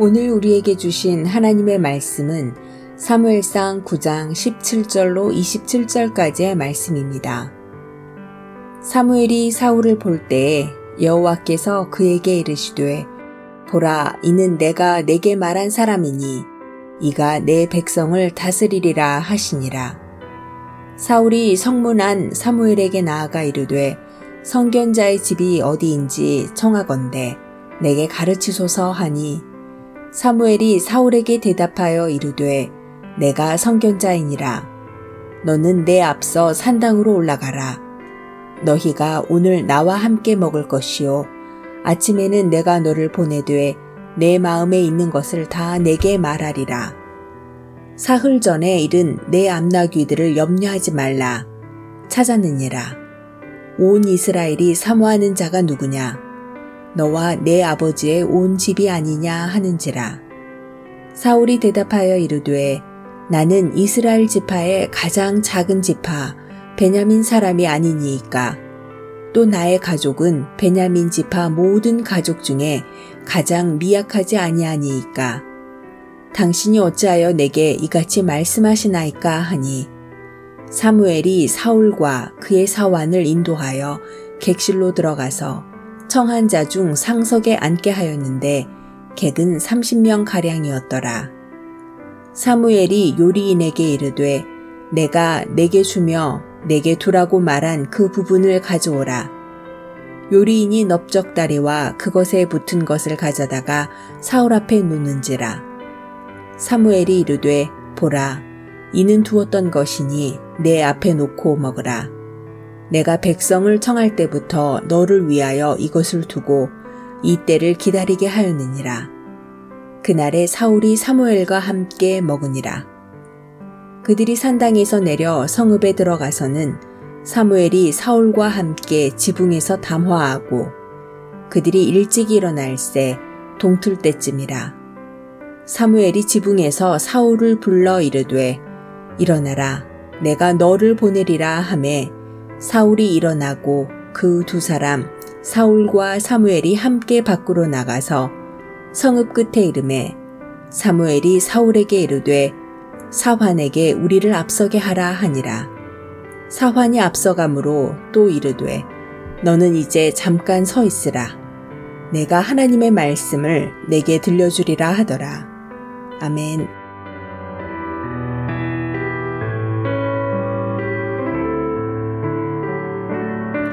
오늘 우리에게 주신 하나님의 말씀은 사무엘상 9장 17절로 27절까지의 말씀입니다. 사무엘이 사울을 볼 때에 여호와께서 그에게 이르시되 보라 이는 내가 내게 말한 사람이니 이가 내 백성을 다스리리라 하시니라. 사울이 성문 안 사무엘에게 나아가 이르되 성견자의 집이 어디인지 청하건대 내게 가르치소서 하니 사무엘이 사울에게 대답하여 이르되 내가 성견자이니라. 너는 내 앞서 산당으로 올라가라. 너희가 오늘 나와 함께 먹을 것이요. 아침에는 내가 너를 보내되 내 마음에 있는 것을 다 내게 말하리라. 사흘 전에 일은 내 암나귀들을 염려하지 말라. 찾았느니라. 온 이스라엘이 사모하는 자가 누구냐? 너와 내 아버지의 온 집이 아니냐 하는지라. 사울이 대답하여 이르되 나는 이스라엘 지파의 가장 작은 지파 베냐민 사람이 아니니이까. 또 나의 가족은 베냐민 지파 모든 가족 중에 가장 미약하지 아니하니이까. 당신이 어찌하여 내게 이같이 말씀하시나이까 하니 사무엘이 사울과 그의 사환을 인도하여 객실로 들어가서 청한 자 중 상석에 앉게 하였는데 객은 30명 가량이었더라. 사무엘이 요리인에게 이르되 내가 내게 주며 내게 두라고 말한 그 부분을 가져오라. 요리인이 넓적다리와 그것에 붙은 것을 가져다가 사울 앞에 놓는지라. 사무엘이 이르되 보라 이는 두었던 것이니 내 앞에 놓고 먹으라. 내가 백성을 청할 때부터 너를 위하여 이것을 두고 이 때를 기다리게 하였느니라. 그날에 사울이 사무엘과 함께 먹으니라. 그들이 산당에서 내려 성읍에 들어가서는 사무엘이 사울과 함께 지붕에서 담화하고 그들이 일찍 일어날새 동틀 때쯤이라. 사무엘이 지붕에서 사울을 불러 이르되 일어나라 내가 너를 보내리라 하매 사울이 일어나고 그 두 사람 사울과 사무엘이 함께 밖으로 나가서 성읍 끝에 이름에 사무엘이 사울에게 이르되 사환에게 우리를 앞서게 하라 하니라. 사환이 앞서가므로 또 이르되 너는 이제 잠깐 서 있으라. 내가 하나님의 말씀을 내게 들려주리라 하더라. 아멘.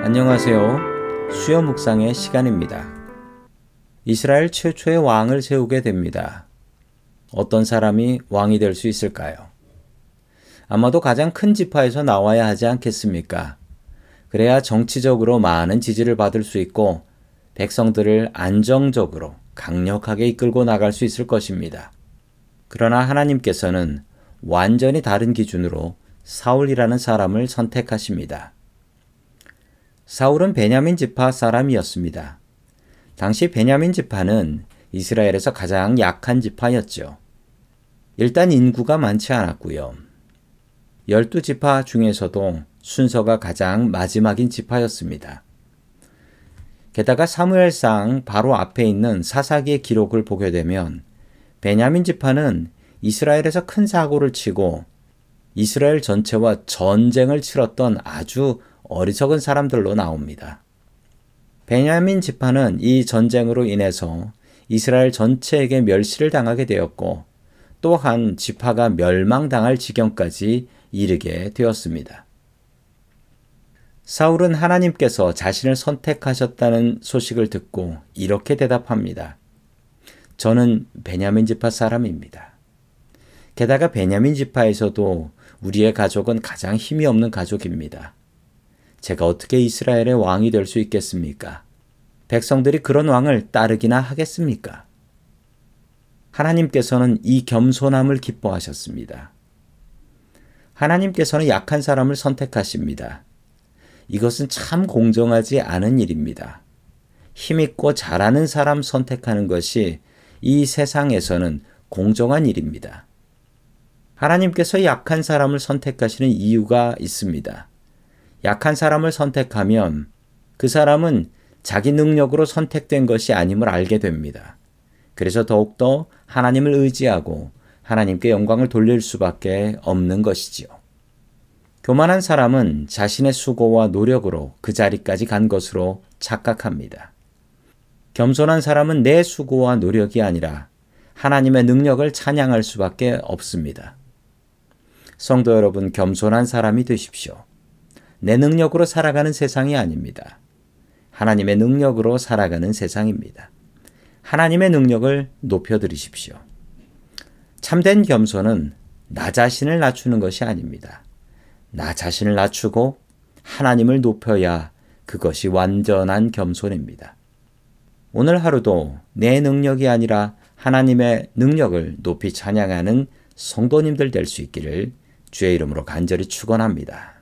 안녕하세요. 수요 묵상의 시간입니다. 이스라엘 최초의 왕을 세우게 됩니다. 어떤 사람이 왕이 될 수 있을까요? 아마도 가장 큰 지파에서 나와야 하지 않겠습니까? 그래야 정치적으로 많은 지지를 받을 수 있고 백성들을 안정적으로 강력하게 이끌고 나갈 수 있을 것입니다. 그러나 하나님께서는 완전히 다른 기준으로 사울이라는 사람을 선택하십니다. 사울은 베냐민 지파 사람이었습니다. 당시 베냐민 지파는 이스라엘에서 가장 약한 지파였죠. 일단 인구가 많지 않았고요. 열두 지파 중에서도 순서가 가장 마지막인 지파였습니다. 게다가 사무엘상 바로 앞에 있는 사사기의 기록을 보게 되면 베냐민 지파는 이스라엘에서 큰 사고를 치고 이스라엘 전체와 전쟁을 치렀던 아주 어리석은 사람들로 나옵니다. 베냐민 지파는 이 전쟁으로 인해서 이스라엘 전체에게 멸시를 당하게 되었고 또한 지파가 멸망당할 지경까지 이르게 되었습니다. 사울은 하나님께서 자신을 선택하셨다는 소식을 듣고 이렇게 대답합니다. 저는 베냐민 지파 사람입니다. 게다가 베냐민 지파에서도 우리의 가족은 가장 힘이 없는 가족입니다. 제가 어떻게 이스라엘의 왕이 될 수 있겠습니까? 백성들이 그런 왕을 따르기나 하겠습니까? 하나님께서는 이 겸손함을 기뻐하셨습니다. 하나님께서는 약한 사람을 선택하십니다. 이것은 참 공정하지 않은 일입니다. 힘있고 잘하는 사람 선택하는 것이 이 세상에서는 공정한 일입니다. 하나님께서 약한 사람을 선택하시는 이유가 있습니다. 약한 사람을 선택하면 그 사람은 자기 능력으로 선택된 것이 아님을 알게 됩니다. 그래서 더욱더 하나님을 의지하고 하나님께 영광을 돌릴 수밖에 없는 것이지요. 교만한 사람은 자신의 수고와 노력으로 그 자리까지 간 것으로 착각합니다. 겸손한 사람은 내 수고와 노력이 아니라 하나님의 능력을 찬양할 수밖에 없습니다. 성도 여러분, 겸손한 사람이 되십시오. 내 능력으로 살아가는 세상이 아닙니다. 하나님의 능력으로 살아가는 세상입니다. 하나님의 능력을 높여드리십시오. 참된 겸손은 나 자신을 낮추는 것이 아닙니다. 나 자신을 낮추고 하나님을 높여야 그것이 완전한 겸손입니다. 오늘 하루도 내 능력이 아니라 하나님의 능력을 높이 찬양하는 성도님들 될 수 있기를 주의 이름으로 간절히 축원합니다.